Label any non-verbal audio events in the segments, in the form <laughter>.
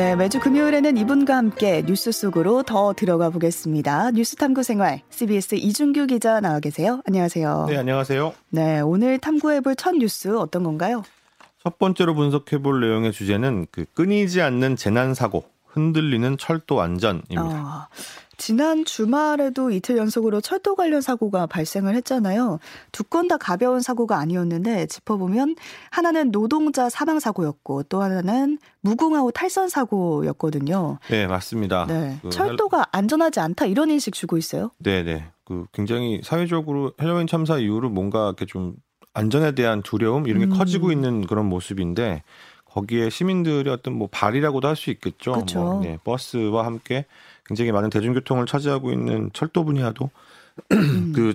네, 매주 금요일에는 이분과 함께 뉴스 속으로 더 들어가 보겠습니다. 뉴스 탐구 생활 CBS 이준규 기자 나와 계세요. 안녕하세요. 네, 안녕하세요. 네, 오늘 탐구해 볼 첫 뉴스 어떤 건가요? 첫 번째로 분석해 볼 내용의 주제는 그 끊이지 않는 재난 사고, 흔들리는 철도 안전입니다. 아, 지난 주말에도 이틀 연속으로 철도 관련 사고가 발생을 했잖아요. 두 건 다 가벼운 사고가 아니었는데 짚어보면 하나는 노동자 사망 사고였고 또 하나는 무궁화호 탈선 사고였거든요. 네, 맞습니다. 네, 그 철도가 안전하지 않다 이런 인식 주고 있어요. 네, 네. 그 굉장히 사회적으로 헬로윈 참사 이후로 뭔가 이렇게 좀 안전에 대한 두려움 이런 게 음. 커지고 있는 그런 모습인데 거기에 시민들이 어떤 뭐 발이라고도 할 수 있겠죠. 그쵸. 뭐, 네, 버스와 함께 굉장히 많은 대중교통을 차지하고 있는 철도 분야도 음. 그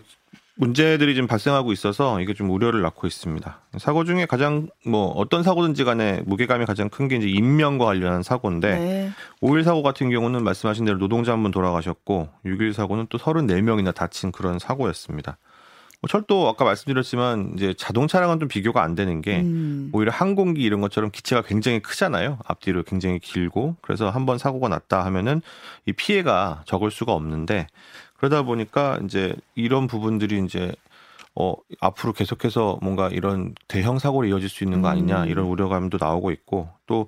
문제들이 좀 발생하고 있어서 이게 좀 우려를 낳고 있습니다. 사고 중에 가장 뭐 어떤 사고든지 간에 무게감이 가장 큰 게 이제 인명과 관련한 사고인데 네. 5일 사고 같은 경우는 말씀하신 대로 노동자 한 분 돌아가셨고 6일 사고는 또 34명이나 다친 그런 사고였습니다. 뭐 철도 아까 말씀드렸지만 이제 자동차랑은 좀 비교가 안 되는 게 음. 오히려 항공기 이런 것처럼 기체가 굉장히 크잖아요. 앞뒤로 굉장히 길고 그래서 한 번 사고가 났다 하면은 이 피해가 적을 수가 없는데 그러다 보니까 이제 이런 부분들이 이제 어 앞으로 계속해서 뭔가 이런 대형 사고로 이어질 수 있는 거 아니냐 음. 이런 우려감도 나오고 있고 또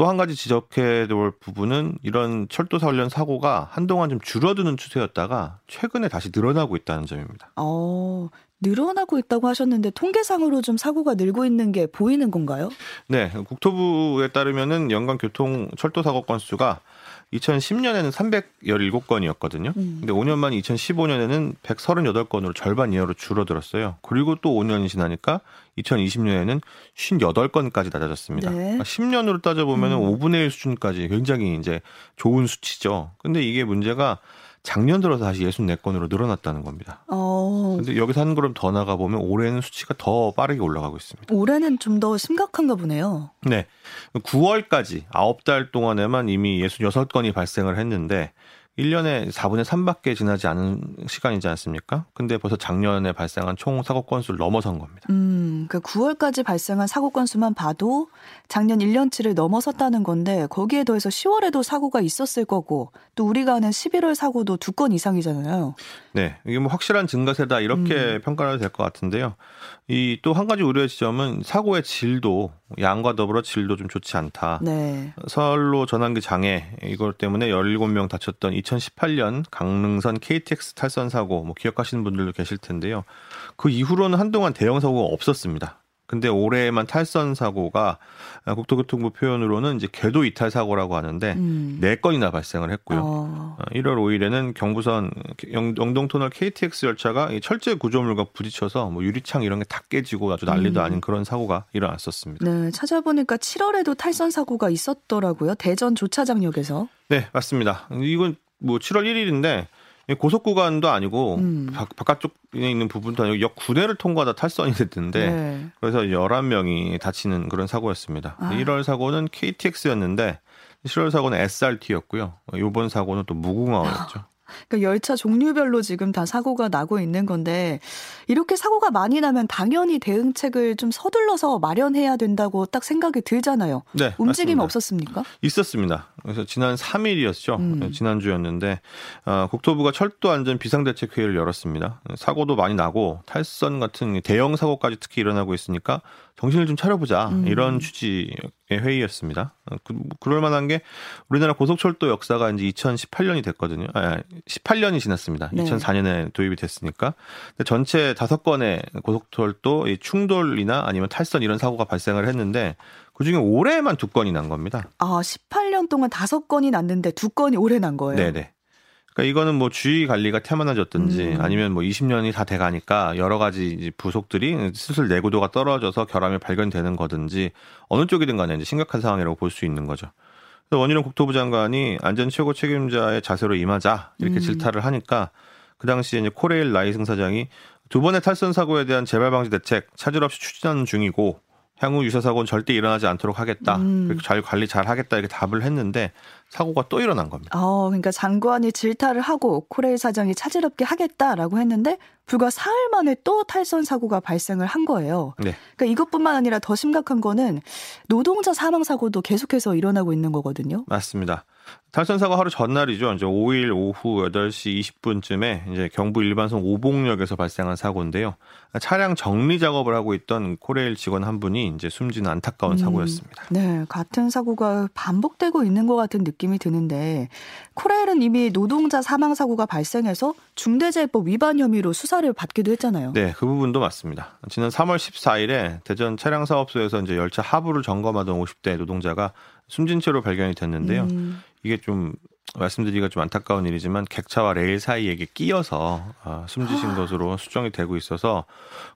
또 한 가지 지적해 볼 부분은 이런 철도 관련 사고가 한동안 좀 줄어드는 추세였다가 최근에 다시 늘어나고 있다는 점입니다. 어, 늘어나고 있다고 하셨는데 통계상으로 좀 사고가 늘고 있는 게 보이는 건가요? 네, 국토부에 따르면은 연간 교통 철도 사고 건수가 2010년에는 317건이었거든요. 음. 근데 5년 만 2015년에는 138건으로 절반 이하로 줄어들었어요. 그리고 또 5년이 지나니까 2020년에는 58건까지 낮아졌습니다. 네. 그러니까 10년으로 따져보면 은 음. 5분의 1 수준까지 굉장히 이제 좋은 수치죠. 근데 이게 문제가 작년 들어서 다시 64건으로 늘어났다는 겁니다. 어, 근데 여기서 한 걸음 더 나가 보면 올해는 수치가 더 빠르게 올라가고 있습니다. 올해는 좀 더 심각한가 보네요. 네. 9월까지 9달 동안에만 이미 66건이 발생을 했는데 1년에 4분의 3밖에 지나지 않은 시간이지 않습니까? 근데 벌써 작년에 발생한 총 사고 건수를 넘어선 겁니다. 음, 그 9월까지 발생한 사고 건수만 봐도 작년 1년치를 넘어섰다는 건데 거기에 더해서 10월에도 사고가 있었을 거고 또 우리가 아는 11월 사고도 두 건 이상이잖아요. 네. 이게 뭐 확실한 증가세다 이렇게 음. 평가를 될 것 같은데요. 이 또 한 가지 우려의 지점은 사고의 질도 양과 더불어 질도 좀 좋지 않다. 네. 서울로 전환기 장애 이것 때문에 17명 다쳤던 2018년 강릉선 KTX 탈선 사고 뭐 기억하시는 분들도 계실 텐데요. 그 이후로는 한동안 대형 사고가 없었습니다. 근데 올해만 탈선 사고가 국토교통부 표현으로는 이제 궤도 이탈 사고라고 하는데 음. 네 건이나 발생을 했고요. 어, 어, 1월 5일에는 경부선 영- 영동터널 KTX 열차가 이 철제 구조물과 부딪혀서 뭐 유리창 이런 게 다 깨지고 아주 난리도 음. 아닌 그런 사고가 일어났었습니다. 네, 찾아보니까 7월에도 탈선 사고가 있었더라고요. 대전 조차장역에서. 네, 맞습니다. 이건 뭐 7월 1일인데 고속 구간도 아니고 음. 바, 바깥쪽에 있는 부분도 아니고 역 구내를 통과하다 탈선이 됐는데 네. 그래서 11명이 다치는 그런 사고였습니다. 아. 1월 사고는 KTX였는데 7월 사고는 SRT였고요. 이번 사고는 또 무궁화호였죠. 그러니까 열차 종류별로 지금 다 사고가 나고 있는 건데 이렇게 사고가 많이 나면 당연히 대응책을 좀 서둘러서 마련해야 된다고 딱 생각이 들잖아요. 네, 움직임 맞습니다. 없었습니까? 있었습니다. 그래서 지난 3일이었죠. 음. 지난주였는데 어, 국토부가 철도 안전 비상대책 회의를 열었습니다. 사고도 많이 나고 탈선 같은 대형 사고까지 특히 일어나고 있으니까 정신을 좀 차려보자 음. 이런 취지의 회의였습니다. 어, 그, 그럴 만한 게 우리나라 고속철도 역사가 이제 2018년이 됐거든요. 아, 18년이 지났습니다. 네. 2004년에 도입이 됐으니까 근데 전체 다섯 건의 고속철도 이 충돌이나 아니면 탈선 이런 사고가 발생을 했는데 그 중에 올해만 두 건이 난 겁니다. 아, 18년 동안 다섯 건이 났는데 두 건이 올해 난 거예요. 네네. 그러니까 이거는 뭐 주의 관리가 태만해졌든지 음. 아니면 뭐 20년이 다 돼가니까 여러 가지 부속들이 슬슬 내구도가 떨어져서 결함이 발견되는 거든지 어느 쪽이든 간에 이제 심각한 상황이라고 볼 수 있는 거죠. 그래서 원희룡 국토부 장관이 안전 최고 책임자의 자세로 임하자 이렇게 음. 질타를 하니까 그 당시에 이제 코레일 나희승 사장이 두 번의 탈선 사고에 대한 재발 방지 대책 차질 없이 추진하는 중이고 향후 유사 사고는 절대 일어나지 않도록 하겠다. 음. 잘 관리 잘 하겠다 이렇게 답을 했는데 사고가 또 일어난 겁니다. 어, 그러니까 장관이 질타를 하고 코레일 사장이 차질없게 하겠다라고 했는데 불과 사흘 만에 또 탈선 사고가 발생을 한 거예요. 네. 그러니까 이것뿐만 아니라 더 심각한 거는 노동자 사망 사고도 계속해서 일어나고 있는 거거든요. 맞습니다. 탈선 사고 하루 전날이죠. 이제 5일 오후 8시 20분쯤에 이제 경부 일반선 오봉역에서 발생한 사고인데요. 차량 정리 작업을 하고 있던 코레일 직원 한 분이 이제 숨지는 안타까운 음, 사고였습니다. 네, 같은 사고가 반복되고 있는 것 같은 느낌이 드는데 코레일은 이미 노동자 사망 사고가 발생해서 중대재해법 위반 혐의로 수사를 받기도 했잖아요. 네, 그 부분도 맞습니다. 지난 3월 14일에 대전 차량 사업소에서 이제 열차 하부를 점검하던 50대 노동자가 숨진 채로 발견이 됐는데요. 음. 이게 좀 말씀드리기가 좀 안타까운 일이지만 객차와 레일 사이에 끼어서 아, 숨지신 아. 것으로 수정이 되고 있어서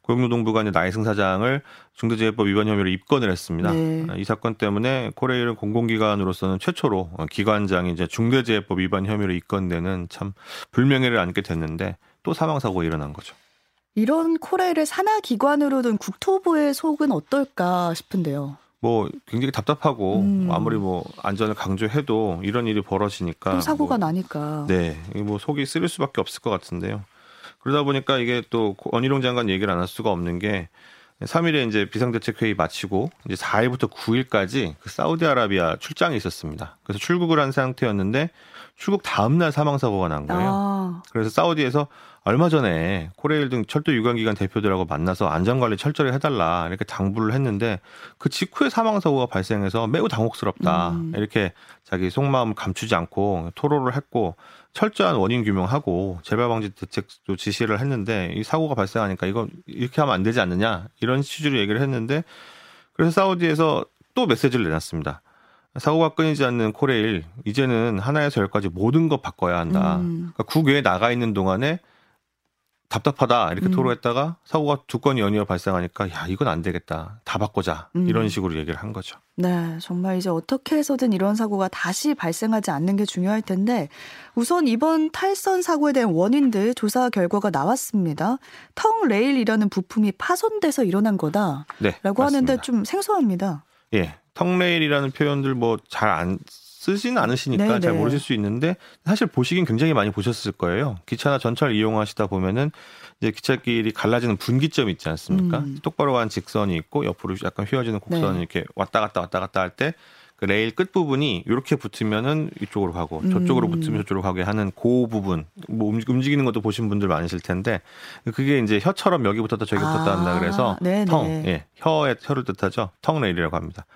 고용노동부가 이제 나이승 사장을 중대재해법 위반 혐의로 입건을 했습니다. 네. 아, 이 사건 때문에 코레일은 공공기관으로서는 최초로 기관장이 이제 중대재해법 위반 혐의로 입건되는 참 불명예를 안게 됐는데 또 사망 사고가 일어난 거죠. 이런 코레일을 산하 기관으로 둔 국토부의 속은 어떨까 싶은데요. 뭐 굉장히 답답하고 음. 아무리 뭐 안전을 강조해도 이런 일이 벌어지니까 또 사고가 뭐, 나니까 네, 뭐 속이 쓰릴 수밖에 없을 것 같은데요. 그러다 보니까 이게 또 원희룡 장관 얘기를 안 할 수가 없는 게 3일에 이제 비상대책회의 마치고 이제 4일부터 9일까지 그 사우디아라비아 출장이 있었습니다. 그래서 출국을 한 상태였는데 출국 다음날 사망 사고가 난 거예요. 아. 그래서 사우디에서 얼마 전에 코레일 등 철도 유관기관 대표들하고 만나서 안전관리 철저히 해달라 이렇게 당부를 했는데 그 직후에 사망 사고가 발생해서 매우 당혹스럽다 음. 이렇게 자기 속마음을 감추지 않고 토로를 했고 철저한 원인 규명하고 재발 방지 대책도 지시를 했는데 이 사고가 발생하니까 이거 이렇게 하면 안 되지 않느냐 이런 취지로 얘기를 했는데 그래서 사우디에서 또 메시지를 내놨습니다. 사고가 끊이지 않는 코레일 이제는 하나에서 열까지 모든 것 바꿔야 한다. 음. 그러니까 국외에 나가 있는 동안에 답답하다 이렇게 음. 토로했다가 사고가 두 건이 연이어 발생하니까 야 이건 안 되겠다 다 바꾸자 음. 이런 식으로 얘기를 한 거죠. 네, 정말 이제 어떻게 해서든 이런 사고가 다시 발생하지 않는 게 중요할 텐데 우선 이번 탈선 사고에 대한 원인들 조사 결과가 나왔습니다. 텅 레일이라는 부품이 파손돼서 일어난 거다라고 네, 하는데 좀 생소합니다. 예, tongue rail이라는 표현들 뭐 잘 안 쓰지는 않으시니까 네네. 잘 네. 모르실 수 있는데 사실 보시긴 굉장히 많이 보셨을 거예요. 기차나 전철 이용하시다 보면은 이제 기찻길이 갈라지는 분기점 있지 않습니까? 음. 똑바로 간 직선이 있고 옆으로 약간 휘어지는 곡선이 네. 이렇게 왔다 갔다 왔다 갔다 할 때 그 레일 끝 부분이 이렇게 붙으면은 이쪽으로 가고 저쪽으로 음. 붙으면 저쪽으로 가게 하는 그 부분 뭐 움직이는 것도 보신 분들 많으실 텐데 그게 이제 혀처럼 여기 붙었다 저기 붙었다 아. 한다 그래서 네네. tongue, 예, 혀의 혀를 뜻하죠. tongue rail이라고 합니다.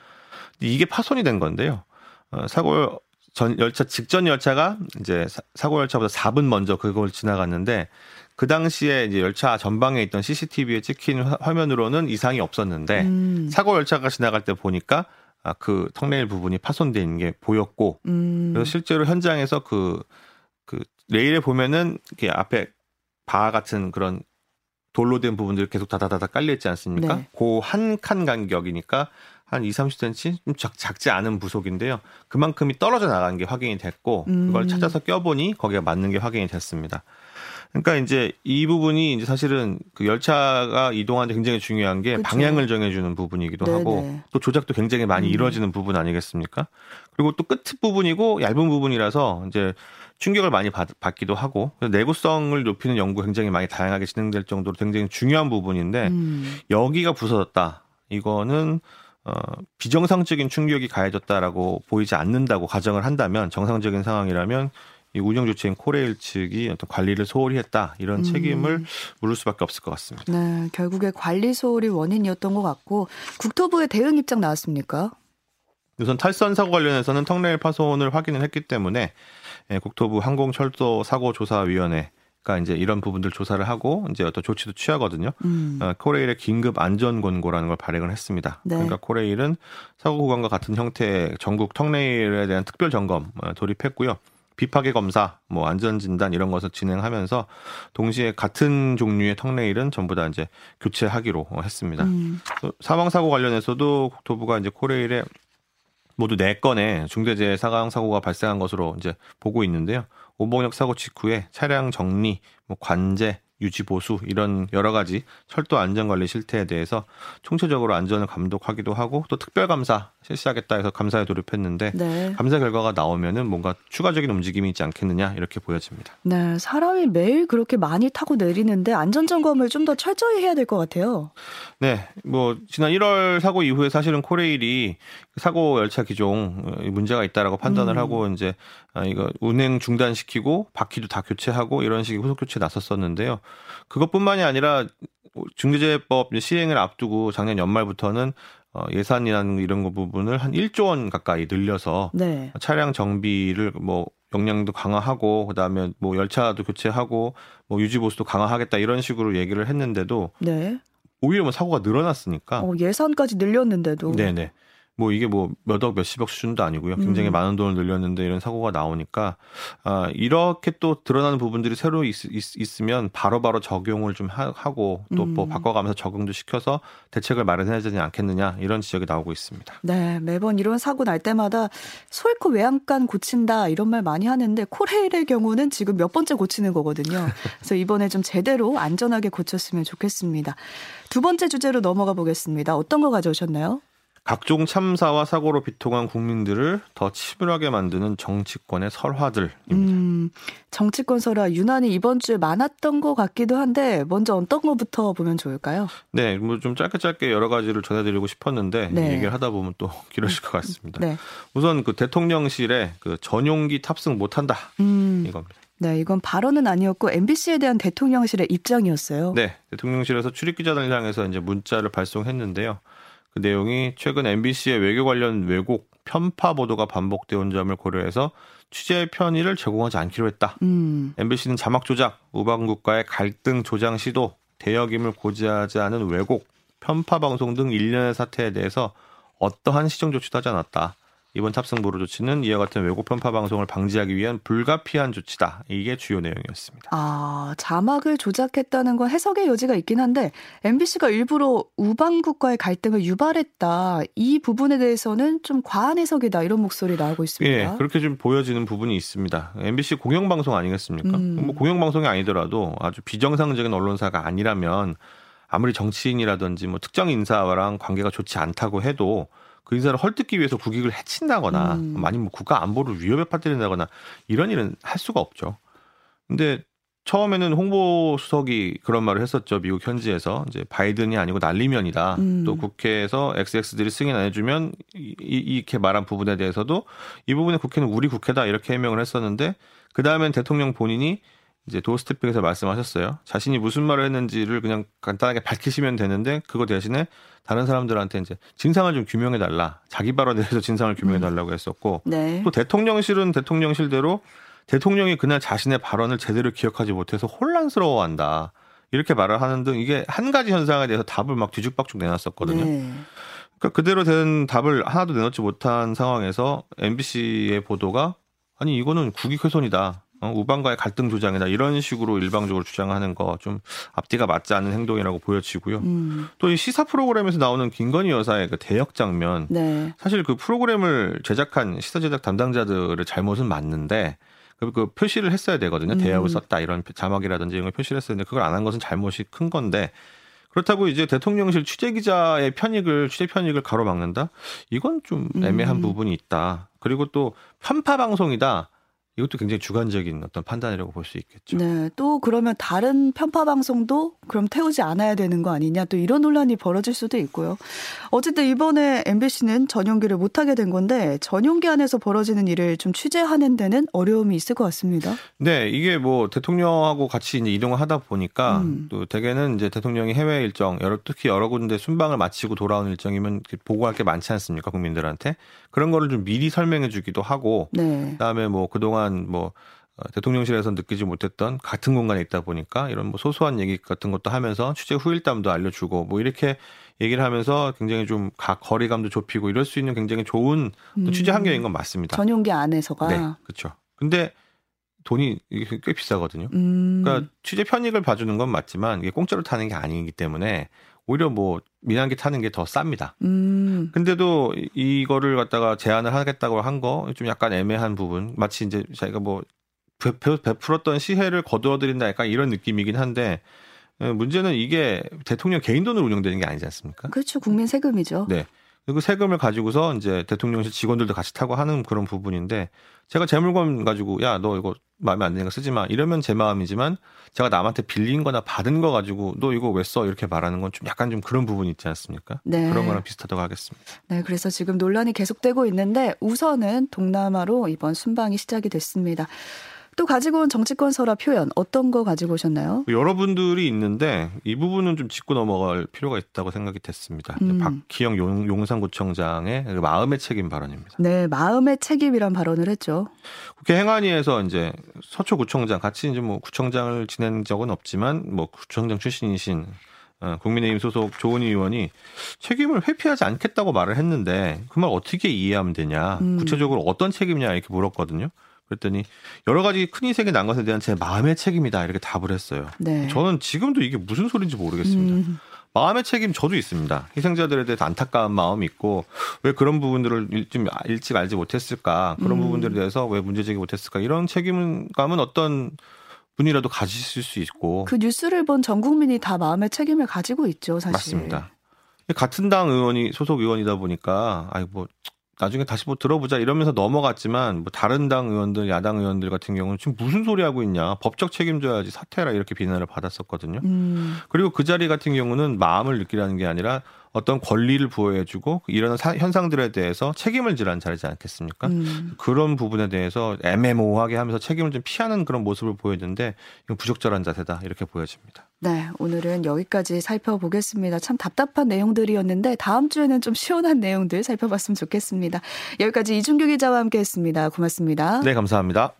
이게 파손이 된 건데요. 어, 사고 전 열차 직전 열차가 이제 사고 열차보다 4분 먼저 그걸 지나갔는데 그 당시에 이제 열차 전방에 있던 CCTV에 찍힌 화면으로는 이상이 없었는데 음. 사고 열차가 지나갈 때 보니까 아, 그 턱레일 부분이 파손돼 있는 게 보였고 음. 그래서 실제로 현장에서 그, 그 레일에 보면은 이렇게 앞에 바 같은 그런 돌로 된 부분들이 계속 다다다다 깔려 있지 않습니까? 네. 그한 칸 간격이니까 한 2, 30cm 좀 작, 작지 않은 부속인데요. 그만큼이 떨어져 나간 게 확인이 됐고 그걸 음. 찾아서 껴보니 거기가 맞는 게 확인이 됐습니다. 그러니까 이제 이 부분이 이제 사실은 그 열차가 이동하는데 굉장히 중요한 게 그쵸. 방향을 정해주는 부분이기도 네네. 하고 또 조작도 굉장히 많이 음. 이루어지는 부분 아니겠습니까? 그리고 또 끝 부분이고 얇은 부분이라서 이제 충격을 많이 받, 기도 하고 내구성을 높이는 연구 굉장히 많이 다양하게 진행될 정도로 굉장히 중요한 부분인데 음. 여기가 부서졌다. 이거는 어, 비정상적인 충격이 가해졌다라고 보이지 않는다고 가정을 한다면 정상적인 상황이라면 이 운영 주체인 코레일 측이 어떤 관리를 소홀히 했다 이런 음. 책임을 물을 수밖에 없을 것 같습니다. 네, 결국에 관리 소홀이 원인이었던 것 같고 국토부의 대응 입장 나왔습니까? 우선 탈선 사고 관련해서는 턱레일 파손을 확인을 했기 때문에 예, 국토부 항공철도사고조사위원회 가 이제 이런 부분들 조사를 하고 이제 어떤 조치도 취하거든요. 음. 어, 코레일의 긴급 안전 권고라는 걸 발행을 했습니다. 네. 그러니까 코레일은 사고 구간과 같은 형태의 전국 턱레일에 대한 특별 점검 어, 돌입했고요. 비파괴 검사, 뭐 안전 진단 이런 것을 진행하면서 동시에 같은 종류의 턱레일은 전부 다 이제 교체하기로 했습니다. 음. 사망 사고 관련해서도 국토부가 이제 코레일에 모두 4건의 중대재해 사망 사고가 발생한 것으로 이제 보고 있는데요. 오봉역 사고 직후에 차량 정리, 뭐 관제, 유지 보수 이런 여러 가지 철도 안전관리 실태에 대해서 총체적으로 안전을 감독하기도 하고 또 특별감사 실시하겠다 해서 감사에 돌입했는데 네. 감사 결과가 나오면은 뭔가 추가적인 움직임이 있지 않겠느냐 이렇게 보여집니다. 네, 사람이 매일 그렇게 많이 타고 내리는데 안전 점검을 좀 더 철저히 해야 될 것 같아요. 네, 뭐 지난 1월 사고 이후에 사실은 코레일이 사고 열차 기종 문제가 있다라고 판단을 음. 하고 이제 아, 이거 운행 중단시키고 바퀴도 다 교체하고 이런 식의 후속 교체 나섰었는데요. 그것뿐만이 아니라 중대재해법 시행을 앞두고 작년 연말부터는 어, 예산이라는 이런 거 부분을 한 1조 원 가까이 늘려서 네. 차량 정비를 뭐 역량도 강화하고 그다음에 뭐 열차도 교체하고 뭐 유지 보수도 강화하겠다 이런 식으로 얘기를 했는데도 네. 오히려 뭐 사고가 늘어났으니까 어, 예산까지 늘렸는데도 네네 뭐 이게 뭐 몇억 몇십억 수준도 아니고요. 굉장히 음. 많은 돈을 늘렸는데 이런 사고가 나오니까 아 이렇게 또 드러나는 부분들이 새로 있, 있 으면 바로바로 적용을 좀 하, 고 또뭐 음. 바꿔가면서 적응도 시켜서 대책을 마련해야 되지 않겠느냐 이런 지적이 나오고 있습니다. 네, 매번 이런 사고 날 때마다 소이코 외양간 고친다 이런 말 많이 하는데 코레일의 경우는 지금 몇 번째 고치는 거거든요. 그래서 이번에 좀 제대로 안전하게 고쳤으면 좋겠습니다. 두 번째 주제로 넘어가 보겠습니다. 어떤 거 가져오셨나요? 각종 참사와 사고로 비통한 국민들을 더 치밀하게 만드는 정치권의 설화들입니다. 음, 정치권 설화 유난히 이번 주에 많았던 것 같기도 한데 먼저 어떤 것부터 보면 좋을까요? 네, 뭐 좀 짧게 짧게 여러 가지를 전해드리고 싶었는데 네. 얘기를 하다 보면 또 <laughs> 길어질 것 같습니다. 네. 우선 그 대통령실에 그 전용기 탑승 못한다 음. 이겁니다. 네, 이건 발언은 아니었고 MBC에 대한 대통령실의 입장이었어요. 네, 대통령실에서 출입 기자단을 향해서 이제 문자를 발송했는데요. 그 내용이 최근 MBC의 외교 관련 왜곡 편파 보도가 반복되어 온 점을 고려해서 취재 편의를 제공하지 않기로 했다. 음. MBC는 자막 조작, 우방국가의 갈등 조장 시도, 대역임을 고지하지 않은 왜곡, 편파 방송 등 일련의 사태에 대해서 어떠한 시정 조치도 하지 않았다. 이번 탑승 보루 조치는 이와 같은 외국 편파 방송을 방지하기 위한 불가피한 조치다. 이게 주요 내용이었습니다. 아, 자막을 조작했다는 건 해석의 여지가 있긴 한데 MBC가 일부러 우방 국가의 갈등을 유발했다. 이 부분에 대해서는 좀 과한 해석이다. 이런 목소리 나오고 있습니다. 예, 그렇게 좀 보여지는 부분이 있습니다. MBC 공영 방송 아니겠습니까? 음. 뭐 공영 방송이 아니더라도 아주 비정상적인 언론사가 아니라면 아무리 정치인이라든지 뭐 특정 인사랑 관계가 좋지 않다고 해도 그 인사를 헐뜯기 위해서 국익을 해친다거나 음. 아니면 뭐 국가 안보를 위협에 빠뜨린다거나 이런 일은 할 수가 없죠. 근데 처음에는 홍보 수석이 그런 말을 했었죠. 미국 현지에서 이제 바이든이 아니고 난리면이다. 음. 또 국회에서 XX들이 승인 안 해주면 이, 이렇게 말한 부분에 대해서도 이 부분에 국회는 우리 국회다 이렇게 해명을 했었는데 그 다음엔 대통령 본인이 이제 도스태핑에서 말씀하셨어요. 자신이 무슨 말을 했는지를 그냥 간단하게 밝히시면 되는데 그거 대신에 다른 사람들한테 이제 진상을 좀 규명해 달라. 자기 발언에 대해서 진상을 규명해 달라고 했었고 네. 또 대통령실은 대통령실대로 대통령이 그날 자신의 발언을 제대로 기억하지 못해서 혼란스러워한다. 이렇게 말을 하는 등 이게 한 가지 현상에 대해서 답을 막 뒤죽박죽 내놨었거든요. 네. 그러니까 그대로 된 답을 하나도 내놓지 못한 상황에서 MBC의 보도가 아니 이거는 국익 훼손이다. 어, 우방과의 갈등 조장이다 이런 식으로 일방적으로 주장하는 거 좀 앞뒤가 맞지 않는 행동이라고 보여지고요. 음. 또이 시사 프로그램에서 나오는 김건희 여사의 그 대역 장면, 네. 사실 그 프로그램을 제작한 시사 제작 담당자들의 잘못은 맞는데 그, 그 표시를 했어야 되거든요. 음. 대역을 썼다 이런 자막이라든지 이런 걸 표시를 했어야 되는데 그걸 안 한 것은 잘못이 큰 건데 그렇다고 이제 대통령실 취재 기자의 편익을 취재 편익을 가로막는다? 이건 좀 애매한 음. 부분이 있다. 그리고 또 편파 방송이다. 이것도 굉장히 주관적인 어떤 판단이라고 볼 수 있겠죠. 네. 또 그러면 다른 편파 방송도 그럼 태우지 않아야 되는 거 아니냐 또 이런 논란이 벌어질 수도 있고요. 어쨌든 이번에 MBC는 전용기를 못 하게 된 건데 전용기 안에서 벌어지는 일을 좀 취재하는 데는 어려움이 있을 것 같습니다. 네, 이게 뭐 대통령하고 같이 이제 이동을 하다 보니까 음. 또 대개는 이제 대통령이 해외 일정 여러 특히 여러 군데 순방을 마치고 돌아오는 일정이면 보고할 게 많지 않습니까 국민들한테 그런 거를 좀 미리 설명해 주기도 하고 네. 그다음에 뭐 그동안 뭐 어, 대통령실에서 느끼지 못했던 같은 공간에 있다 보니까 이런 뭐 소소한 얘기 같은 것도 하면서 취재 후일담도 알려주고 뭐 이렇게 얘기를 하면서 굉장히 좀각 거리감도 좁히고 이럴 수 있는 굉장히 좋은 음. 취재 환경인 건 맞습니다. 전용기 안에서가. 네, 그렇죠. 근데 돈이 꽤 비싸거든요. 음. 그러니까 취재 편익을 봐주는 건 맞지만 이게 공짜로 타는 게 아니기 때문에 오히려 뭐 민항기 타는 게 더 쌉니다. 음. 근데도 이거를 갖다가 제안을 하겠다고 한 거 좀 약간 애매한 부분. 마치 이제 자기가 뭐 베풀었던 시혜를 거두어들인다 약간 이런 느낌이긴 한데 예, 문제는 이게 대통령 개인 돈으로 운영되는 게 아니지 않습니까? 그렇죠. 국민 세금이죠. 네. 그리고 세금을 가지고서 이제 대통령실 직원들도 같이 타고 하는 그런 부분인데 제가 제 물건 가지고 야 너 이거 마음에 안 드니까 쓰지 마 이러면 제 마음이지만 제가 남한테 빌린 거나 받은 거 가지고 너 이거 왜 써 이렇게 말하는 건 좀 약간 좀 그런 부분이 있지 않습니까? 네. 그런 거랑 비슷하다고 하겠습니다. 네, 그래서 지금 논란이 계속되고 있는데 우선은 동남아로 이번 순방이 시작이 됐습니다. 또 가지고 온 정치권 설화 표현 어떤 거 가지고 오셨나요? 여러분들이 있는데 이 부분은 좀 짚고 넘어갈 필요가 있다고 생각이 됐습니다. 음. 박기영 용, 용산구청장의 그 마음의 책임 발언입니다. 네, 마음의 책임이란 발언을 했죠. 국회 행안위에서 이제 서초구청장 같이 이제 뭐 구청장을 지낸 적은 없지만 뭐 구청장 출신이신 어, 국민의힘 소속 조은희 의원이 책임을 회피하지 않겠다고 말을 했는데 그 말 어떻게 이해하면 되냐 음. 구체적으로 어떤 책임이냐 이렇게 물었거든요. 그랬더니 여러 가지 큰 희생이 난 것에 대한 제 마음의 책임이다 이렇게 답을 했어요. 네. 저는 지금도 이게 무슨 소리인지 모르겠습니다. 음, 마음의 책임 저도 있습니다. 희생자들에 대해서 안타까운 마음이 있고 왜 그런 부분들을 일- 좀 일찍 알지 못했을까 그런 음. 부분들에 대해서 왜 문제 제기 못했을까 이런 책임감은 어떤 분이라도 가지실 수 있고 그 뉴스를 본 전 국민이 다 마음의 책임을 가지고 있죠, 사실. 맞습니다. 같은 당 의원이 소속 의원이다 보니까 아이 뭐 나중에 다시 뭐 들어보자 이러면서 넘어갔지만 뭐 다른 당 의원들 야당 의원들 같은 경우는 지금 무슨 소리 하고 있냐 법적 책임져야지 사퇴라 이렇게 비난을 받았었거든요. 음, 그리고 그 자리 같은 경우는 마음을 느끼라는 게 아니라 어떤 권리를 부여해주고 이런 사- 현상들에 대해서 책임을 지라는 자리지 않겠습니까? 음. 그런 부분에 대해서 애매모호하게 하면서 책임을 좀 피하는 그런 모습을 보여주는데 이건 부적절한 자세다 이렇게 보여집니다. 네, 오늘은 여기까지 살펴보겠습니다. 참 답답한 내용들이었는데 다음 주에는 좀 시원한 내용들 살펴봤으면 좋겠습니다. 여기까지 이준규 기자와 함께했습니다. 고맙습니다. 네, 감사합니다.